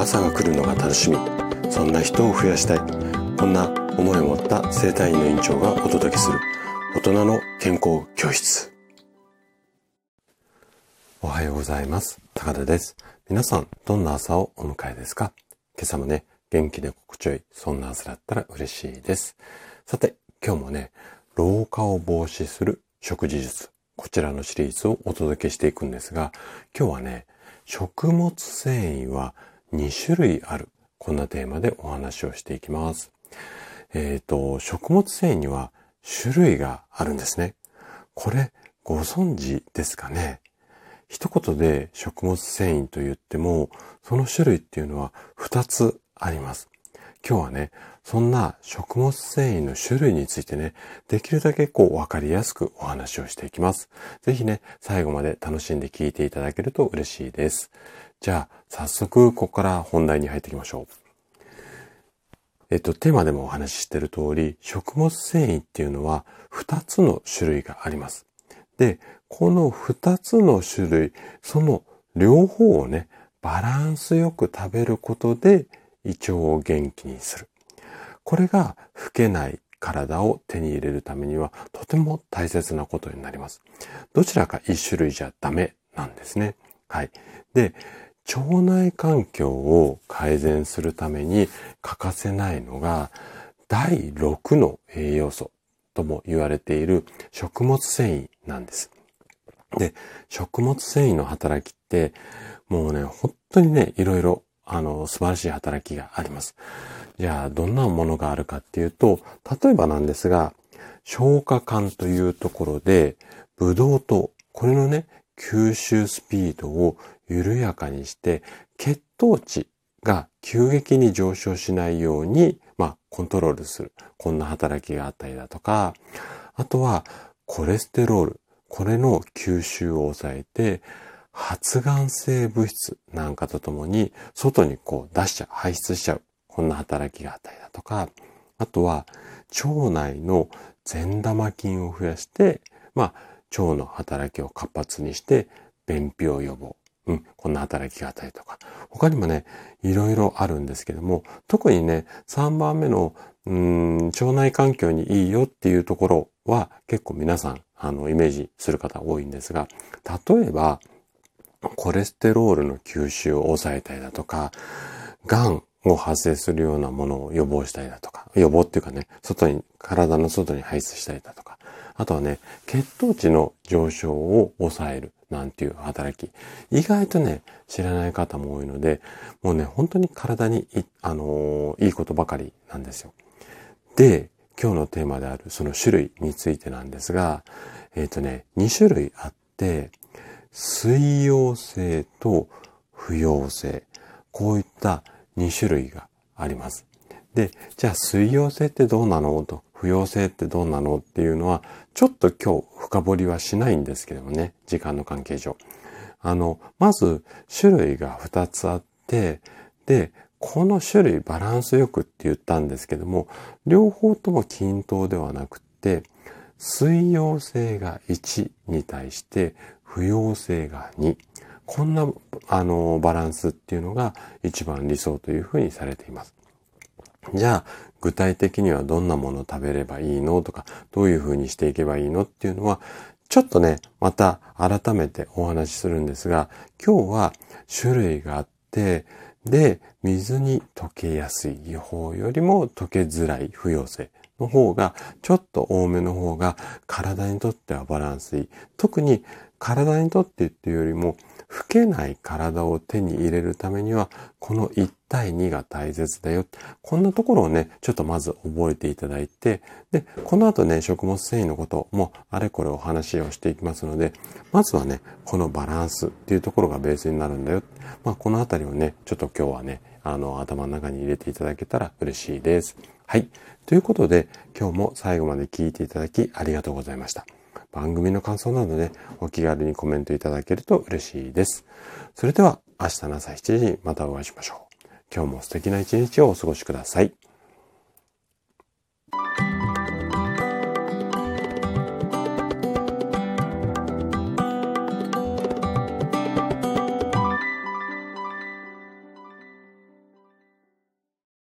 朝が来るのが楽しみ。そんな人を増やしたい。こんな思いを持った生体院の院長がお届けする。大人の健康教室。おはようございます。高田です。皆さんどんな朝をお迎えですか？今朝もね元気で心地よいそんな朝だったら嬉しいです。さて今日もね老化を防止する食事術こちらのシリーズをお届けしていくんですが今日はね食物繊維は2種類ある。こんなテーマでお話をしていきます。えっ、ー、と、食物繊維には種類があるんですね。これご存知ですかね？一言で食物繊維と言っても、その種類っていうのは2つあります。今日はね、そんな食物繊維の種類についてね、できるだけこう分かりやすくお話をしていきます。ぜひね、最後まで楽しんで聞いていただけると嬉しいです。じゃあ、早速、ここから本題に入っていきましょう。えっと、テーマでもお話ししている通り、食物繊維っていうのは2つの種類があります。で、この2つの種類、その両方をね、バランスよく食べることで胃腸を元気にする。これが老けない体を手に入れるためにはとても大切なことになります。どちらか一種類じゃダメなんですね。はい。で、腸内環境を改善するために欠かせないのが第6の栄養素とも言われている食物繊維なんです。で、食物繊維の働きってもうね、本当にね、いろいろあの素晴らしい働きがあります。じゃあ、どんなものがあるかっていうと、例えばなんですが、消化管というところで、ブドウ糖、これのね、吸収スピードを緩やかにして、血糖値が急激に上昇しないように、まあ、コントロールする。こんな働きがあったりだとか、あとは、コレステロール。これの吸収を抑えて、発がん性物質なんかとともに、外にこう出しちゃう、排出しちゃう。こんな働きがあったりだとか、あとは腸内の善玉菌を増やして、まあ、腸の働きを活発にして、便秘を予防。うん、こんな働きがあったりとか。他にもね、いろいろあるんですけども、特にね、3番目の、うん、腸内環境にいいよっていうところは結構皆さん、あの、イメージする方多いんですが、例えば、コレステロールの吸収を抑えたりだとか、癌を発生するようなものを予防したりだとか、予防っていうかね、外に、体の外に排出したりだとか、あとはね、血糖値の上昇を抑えるなんていう働き。意外とね、知らない方も多いので、もうね、本当に体にい、あのー、いいことばかりなんですよ。で、今日のテーマであるその種類についてなんですが、えっ、ー、とね、2種類あって、水溶性と不溶性。こういった2種類があります。で、じゃあ水溶性ってどうなの？と、不溶性ってどうなのっていうのは、ちょっと今日深掘りはしないんですけどもね、時間の関係上。あの、まず種類が2つあって、で、この種類バランスよくって言ったんですけども、両方とも均等ではなくって、水溶性が1に対して不溶性が2。こんな、あの、バランスっていうのが一番理想というふうにされています。じゃあ、具体的にはどんなもの食べればいいの？とか、どういうふうにしていけばいいの？っていうのは、ちょっとね、また改めてお話しするんですが、今日は種類があって、で、水に溶けやすい方よりも溶けづらい不溶性の方が、ちょっと多めの方が体にとってはバランスいい。特に体にとってっていうよりも、老けない体を手に入れるためには、この1対2が大切だよ。こんなところをね、ちょっとまず覚えていただいて、で、この後ね、食物繊維のこともあれこれお話をしていきますので、まずはね、このバランスっていうところがベースになるんだよ。まあ、このあたりをね、ちょっと今日はね、あの、頭の中に入れていただけたら嬉しいです。はい。ということで、今日も最後まで聞いていただきありがとうございました。番組の感想などで、ね、お気軽にコメントいただけると嬉しいです。それでは明日の朝7時にまたお会いしましょう。今日も素敵な一日をお過ごしください。